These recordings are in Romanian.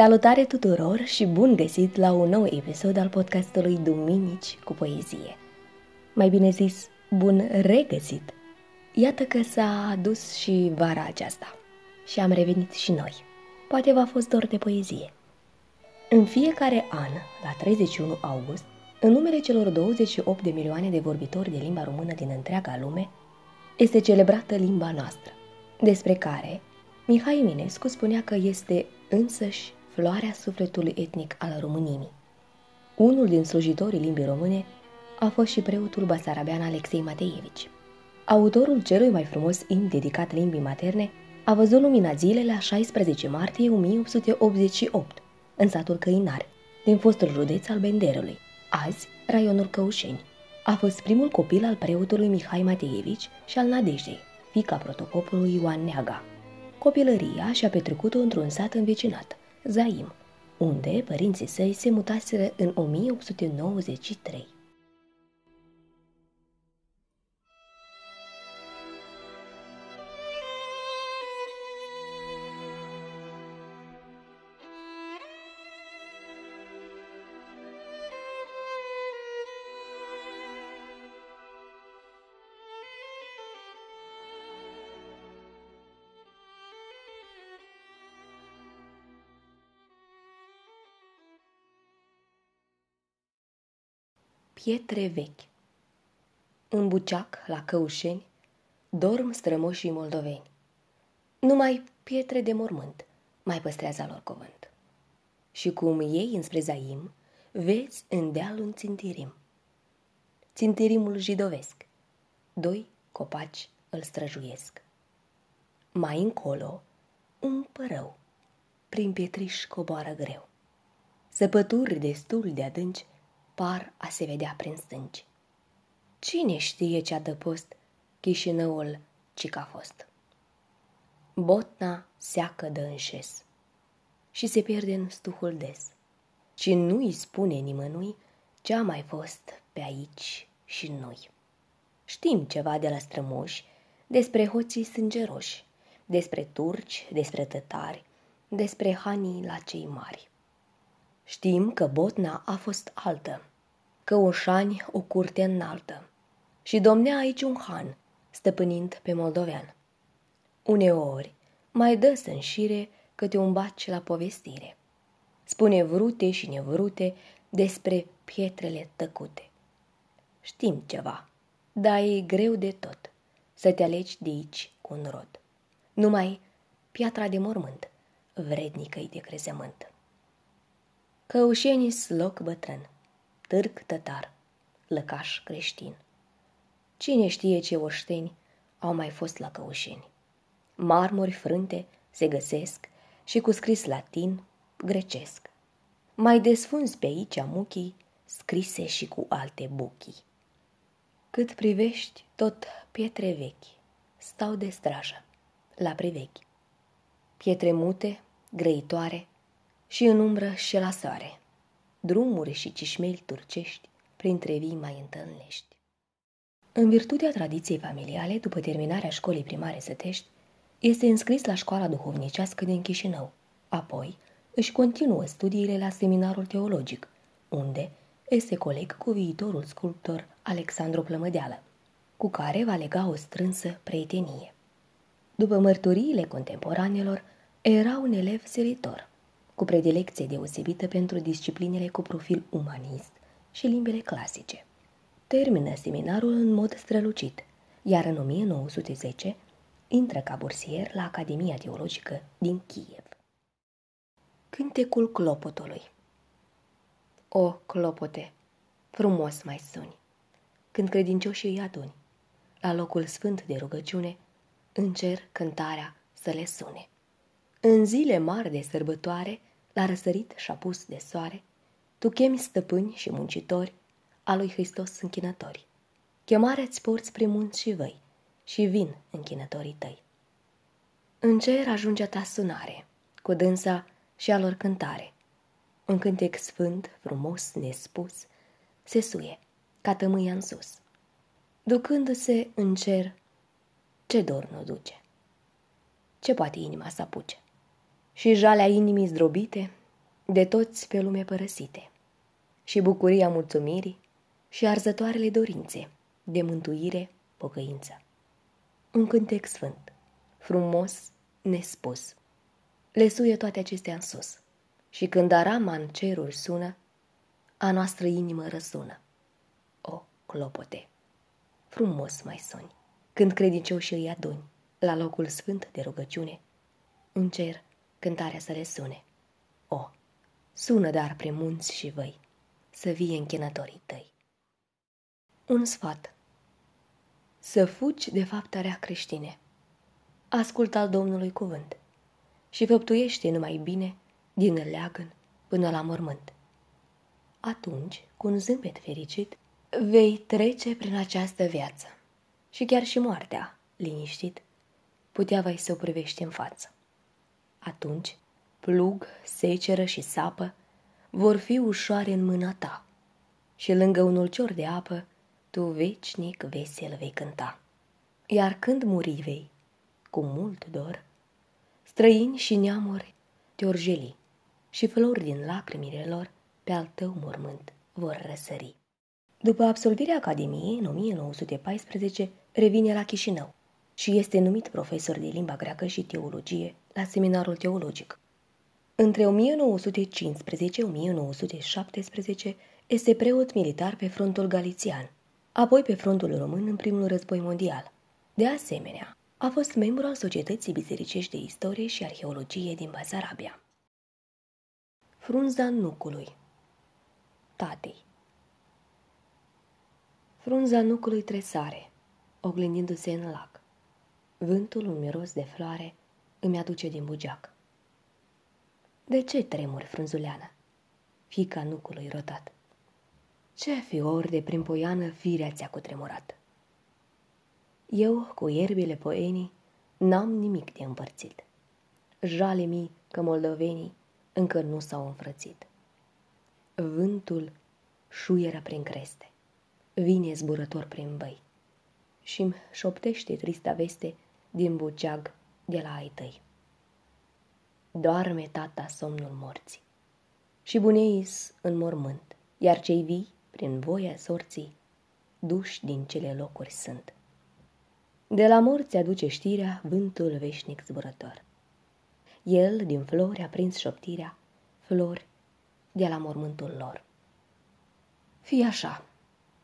Salutare tuturor și bun găsit la un nou episod al podcastului Duminici cu poezie. Mai bine zis, bun regăsit! Iată că s-a adus și vara aceasta și am revenit și noi. Poate v-a fost dor de poezie. În fiecare an, la 31 august, în numele celor 28 de milioane de vorbitori de limba română din întreaga lume, este celebrată limba noastră, despre care Mihai Eminescu spunea că este însăși floarea sufletului etnic al românimii. Unul din slujitorii limbii române a fost și preotul basarabean Alexei Mateievici. Autorul celui mai frumos imn dedicat limbii materne a văzut lumina zilei la 16 martie 1888, în satul Căinar, din fostul județ al Benderului, azi raionul Căușeni. A fost primul copil al preotului Mihai Mateievici și al Nadejdei, fica protopopului Ioan Neaga. Copilăria și-a petrecut-o într-un sat învecinat, Zaim, unde părinții săi se mutaseră în 1893. Pietre vechi În buceac, la căușeni, dorm strămoșii moldoveni. Numai pietre de mormânt mai păstrează lor cuvânt. Și cum ei înspre Zaim, vezi în deal un țintirim. Țintirimul jidovesc. Doi copaci îl străjuiesc. Mai încolo, un părău, prin pietriș coboară greu. Săpături destul de adânci par a se vedea prin stânci. Cine știe ce adăpost Chișinăul ci a fost? Botna seacă de înșes și se pierde în stuhul des. Și nu-i spune nimănui ce a mai fost pe aici și noi. Știm ceva de la strămoși, despre hoții sângeroși, despre turci, despre tătari, despre hanii la cei mari. Știm că Botna a fost altă, că Oșani o curte înaltă și domnea aici un han, stăpânind pe moldovean. Uneori mai dă să înșire câte un baci la povestire. Spune vrute și nevrute despre pietrele tăcute. Știm ceva, dar e greu de tot să te alegi de aici cu un rod. Numai piatra de mormânt, vrednică de crezământ. Căușenii loc bătrân, târg tătar, lăcaș creștin. Cine știe ce oșteni au mai fost la căușeni. Marmuri frânte se găsesc și cu scris latin, grecesc. Mai desfunzi pe aici muchii, scrise și cu alte buchii. Cât privești, tot pietre vechi, stau de strajă, la privechi. Pietre mute, grăitoare și în umbră și la soare drumuri și cișmeli turcești, printre vii mai întâlnești. În virtutea tradiției familiale, după terminarea școlii primare sătești, este înscris la școala duhovnicească din Chișinău. Apoi își continuă studiile la seminarul teologic, unde este coleg cu viitorul sculptor Alexandru Plămădeală, cu care va lega o strânsă prietenie. După mărturiile contemporanelor, era un elev seritor, cu predilecție deosebită pentru disciplinele cu profil umanist și limbile clasice. Termină seminarul în mod strălucit, iar în 1910 intră ca bursier la Academia Teologică din Kiev. Cântecul clopotului O, clopote, frumos mai suni, când credincioșii îi aduni, la locul sfânt de rugăciune, în cer cântarea să le sune. În zile mari de sărbătoare, la răsărit și apus de soare, tu chemi stăpâni și muncitori a lui Hristos închinători. Chemarea-ți porți prin munți și văi și vin închinătorii tăi. În cer ajunge ta sunare, cu dânsa și a lor cântare. Un cântec sfânt, frumos, nespus, se suie, ca tămâia în sus. Ducându-se în cer, ce dor nu duce? Ce poate inima să apuce? Și jalea inimii zdrobite, de toți pe lume părăsite, și bucuria mulțumirii și arzătoarele dorințe de mântuire, pocăință. Un cântec sfânt, frumos, nespus. Le suie toate acestea în sus. Și când arama în ceruri sună, a noastră inimă răsună. O, clopote, frumos mai suni, când credincioșii îi aduni, la locul sfânt de rugăciune, în cer cântarea să le sune. O, sună dar pre munți și văi, să vie închinătorii tăi. Un sfat Să fugi de faptarea creștine. Ascultă al Domnului cuvânt și făptuiește numai bine din leagăn până la mormânt. Atunci, cu un zâmbet fericit, vei trece prin această viață și chiar și moartea, liniștit, putea vai să o privești în față. Atunci, plug, seceră și sapă vor fi ușoare în mâna ta și lângă un ulcior de apă tu veșnic vesel vei cânta. Iar când muri vei, cu mult dor, străini și neamuri te orjeli și flori din lacrimile lor pe al tău mormânt vor răsări. După absolvirea Academiei, în 1914, revine la Chișinău și este numit profesor de limba greacă și teologie la seminarul teologic. Între 1915-1917 este preot militar pe frontul galițian, apoi pe frontul român în primul război mondial. De asemenea, a fost membru al Societății Bisericești de Istorie și Arheologie din Basarabia. Frunza nucului Tatei Frunza nucului tresare, oglindindu-se în lac. Vântul, un miros de floare, îmi aduce din bugeac. De ce tremuri, frunzuleană? Fica nucului rotat. Ce fior de prin poiană firea ți-a cutremurat? Eu, cu ierbile poenii, n-am nimic de împărțit. Jale mi că moldovenii încă nu s-au înfrățit. Vântul șuieră prin creste, vine zburător prin băi și-mi șoptește trista veste din buceag de la ai tăi. Doarme tata somnul morții și buneis în mormânt, iar cei vii, prin voia sorții, duși din cele locuri sunt. De la morți aduce știrea vântul veșnic zburător. El, din flori, a prins șoptirea, flori de la mormântul lor. Fie așa,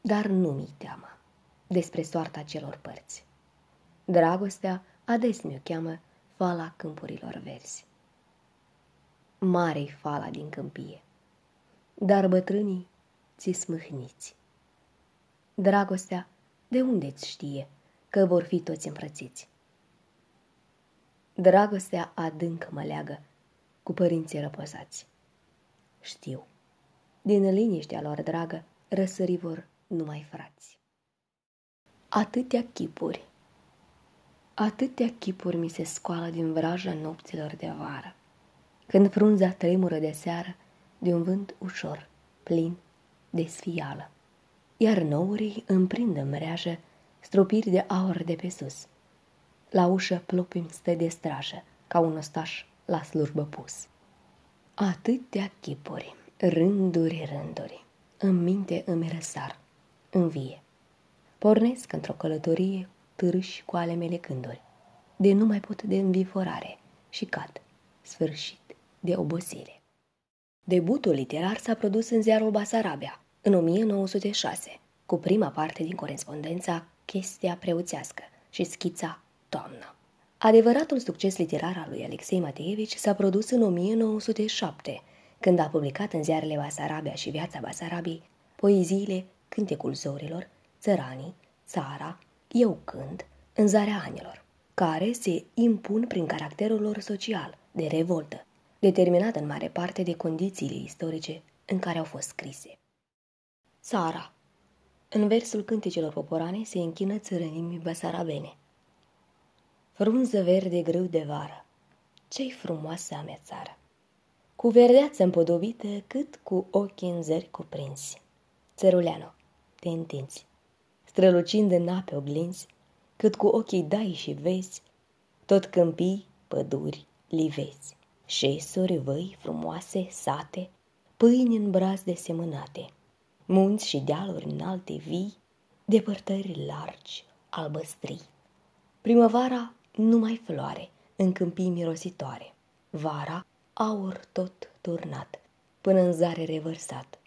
dar nu mi teamă despre soarta celor părți. Dragostea ades mi-o cheamă fala câmpurilor verzi. Mare-i fala din câmpie, dar bătrânii ți smâhniți. Dragostea de unde-ți știe că vor fi toți împrățiți? Dragostea adânc mă leagă cu părinții răposați. Știu, din liniștea lor dragă, răsări vor numai frați. Atâtea chipuri, atâtea chipuri mi se scoală din vraja nopților de vară, când frunza tremură de seară de un vânt ușor, plin de sfială. Iar nourii împrind în mreajă stropiri de aur de pe sus. La ușă plopim stă de strajă, ca un ostaș la slujbă pus. Atâtea chipuri, rânduri, rânduri, în minte îmi răsar, vie. Pornesc într-o călătorie târâși cu ale mele gânduri, de nu mai pot de înviforare și cad, sfârșit de obosire. Debutul literar s-a produs în ziarul Basarabia, în 1906, cu prima parte din corespondența Chestia preoțească și schița Toamnă. Adevăratul succes literar al lui Alexei Mateevici s-a produs în 1907, când a publicat în ziarele Basarabia și Viața Basarabiei poeziile Cântecul Zorilor, Țăranii, Țara, Eu Cânt, în zarea anilor, care se impun prin caracterul lor social, de revoltă, determinat în mare parte de condițiile istorice în care au fost scrise. Țara În versul cânticelor poporane se închină țărănimii basarabene. Frunză verde grâu de vară, ce-i frumoasă a mea țară! Cu verdeață împodobită cât cu ochii în zări cuprinsi. Țăruleanu, te întinzi, strălucind în ape oglinzi, cât cu ochii dai și vezi, tot câmpii, păduri, livezi. șesuri, văi frumoase, sate, pâini în braz de semănate, munți și dealuri înalte vii, depărtări largi, albăstrii. Primăvara numai floare, în câmpii mirositoare, vara aur tot turnat, până în zare revărsat.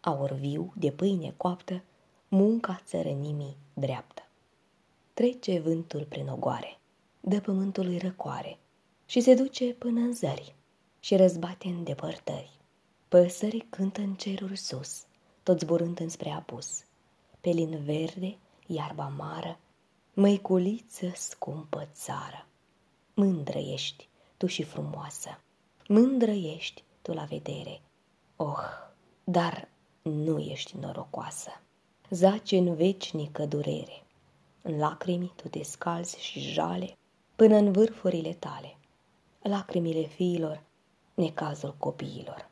Aur viu de pâine coaptă, munca țărănimii dreaptă. Trece vântul prin ogoare, dă pământului răcoare și se duce până în zări și răzbate în depărtări. Păsări cântă în ceruri sus, tot zburând înspre apus. Pe lin verde, iarba mară, măiculiță scumpă țară. Mândră ești, tu și frumoasă, mândră ești tu la vedere. Oh, dar nu ești norocoasă. Zace în vecinică durere. În lacrimi tu te scalzi și jale până în vârfurile tale. Lacrimile fiilor, necazul copiilor.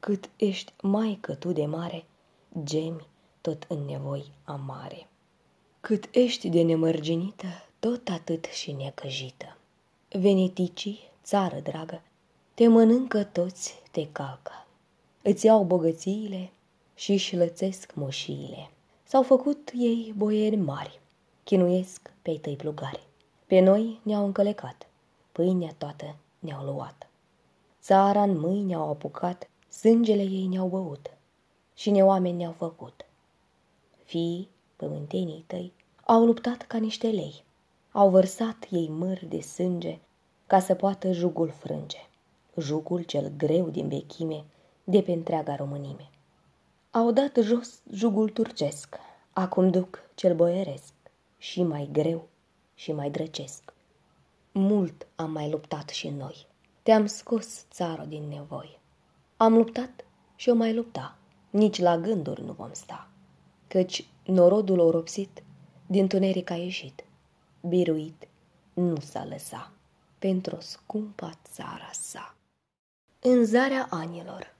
Cât ești maică tu de mare, gemi tot în nevoi amare. Cât ești de nemărginită, tot atât și necăjită. Veniticii, țară dragă, te mănâncă toți, te calcă. Îți iau bogățiile și își lățesc moșiile. S-au făcut ei boieri mari, chinuiesc pe tăi plugari. Pe noi ne-au încălecat, pâinea toată ne-au luat. Țara în mâini ne-au apucat, sângele ei ne-au băut și ne oameni ne-au făcut. Fii, pământenii tăi, au luptat ca niște lei, au vărsat ei mări de sânge ca să poată jugul frânge, jugul cel greu din vechime de pe întreaga românime. Au dat jos jugul turcesc, acum duc cel boieresc, și mai greu și mai drăcesc. Mult am mai luptat și noi, te-am scos țară din nevoi. Am luptat și o mai lupta, nici la gânduri nu vom sta, căci norodul oropsit din tuneric a ieșit, biruit nu s-a lăsat pentru o scumpa țara sa. În zarea anilor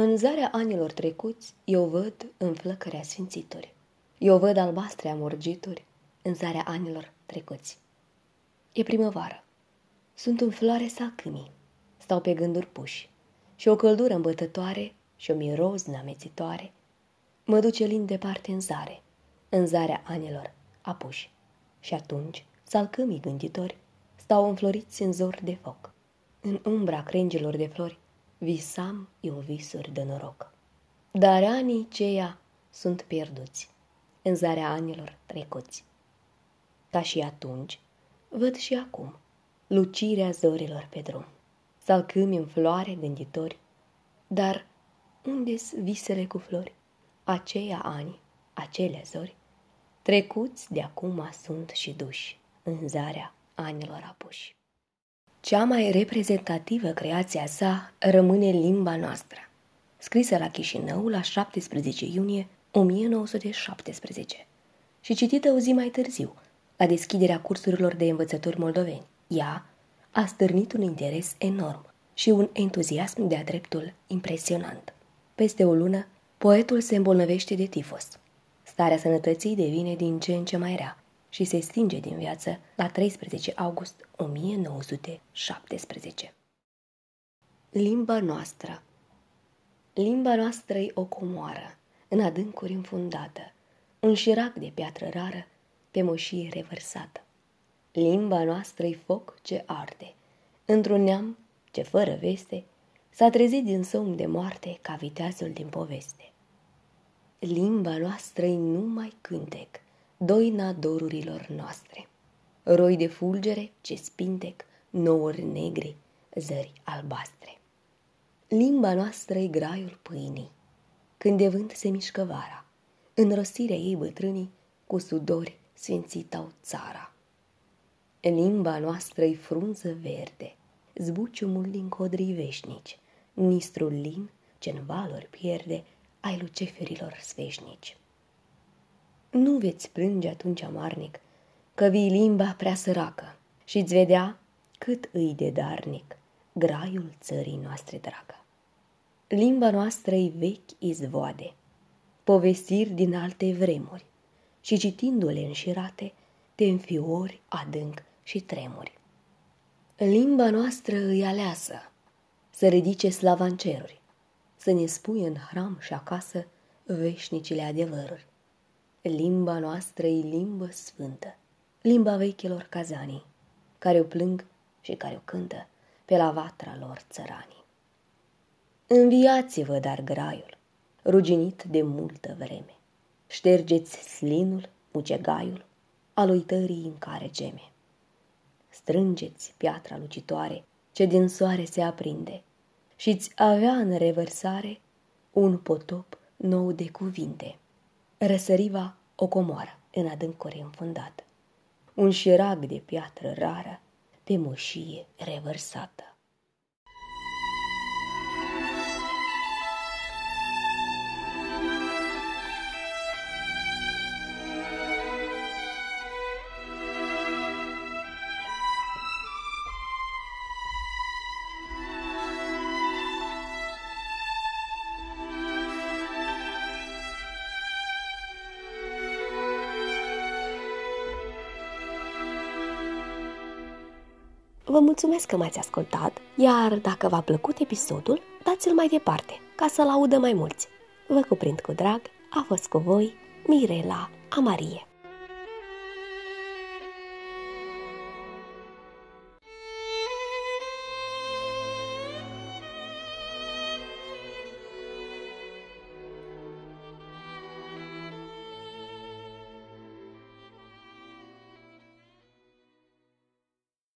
În zarea anilor trecuți, eu văd în flăcărea sfințituri. Eu văd albastre amorgituri în zarea anilor trecuți. E primăvară. Sunt în floare sacâmii. Stau pe gânduri puși. Și o căldură îmbătătoare și o miroznă amețitoare mă duce lin departe în zare, în zarea anilor apuși. Și atunci, salcâmii gânditori stau înfloriți în zor de foc. În umbra crengilor de flori, visam eu visuri de noroc. Dar anii ceia sunt pierduți în zarea anilor trecuți. Ca și atunci, văd și acum lucirea zorilor pe drum. Salcâmi în floare gânditori, dar unde-s visele cu flori? Aceia ani, acele zori, trecuți de acum sunt și duși în zarea anilor apuși. Cea mai reprezentativă creație a sa rămâne limba noastră, scrisă la Chișinău la 17 iunie 1917 și citită o zi mai târziu, la deschiderea cursurilor de învățători moldoveni. Ea a stârnit un interes enorm și un entuziasm de-a dreptul impresionant. Peste o lună, poetul se îmbolnăvește de tifos. Starea sănătății devine din ce în ce mai rea și se stinge din viață la 13 august 1917. Limba noastră Limba noastră e o comoară, în adâncuri înfundată, un șirac de piatră rară, pe moșie revărsată. Limba noastră-i foc ce arde, într-un neam ce fără veste s-a trezit din somn de moarte ca viteazul din poveste. Limba noastră-i numai cântec, doina dorurilor noastre. Roi de fulgere ce spintec, nouri negri, zări albastre. Limba noastră-i graiul pâinii, când de vânt se mișcă vara, în rosirea ei bătrânii, cu sudori sfințitau țara. Limba noastră-i frunză verde, zbuciumul din codrii veșnici, nistrul lin ce în valori pierde ai luceferilor sfeșnici. Nu veți plânge atunci amarnic că vii limba prea săracă și-ți vedea cât îi de darnic graiul țării noastre dragă. Limba noastră-i vechi izvoade, povestiri din alte vremuri și citindu-le înșirate, te înfiori adânc și tremuri. Limba noastră îi aleasă, să ridice slava în ceruri, să ne spui în hram și acasă veșnicile adevăruri. Limba noastră e limbă sfântă, limba vechilor cazanii, care o plâng și care o cântă pe la vatra lor țăranii. Înviați-vă, dar graiul, ruginit de multă vreme. Ștergeți slinul, mucegaiul, al uitării în care geme. Strângeți piatra lucitoare ce din soare se aprinde și-ți avea în revărsare un potop nou de cuvinte. Răsăriva o comoară în adâncuri înfundată, un șirag de piatră rară pe moșie revărsată. Vă mulțumesc că m-ați ascultat, iar dacă v-a plăcut episodul, dați-l mai departe, ca să-l audă mai mulți. Vă cuprind cu drag, a fost cu voi Mirela Amarie.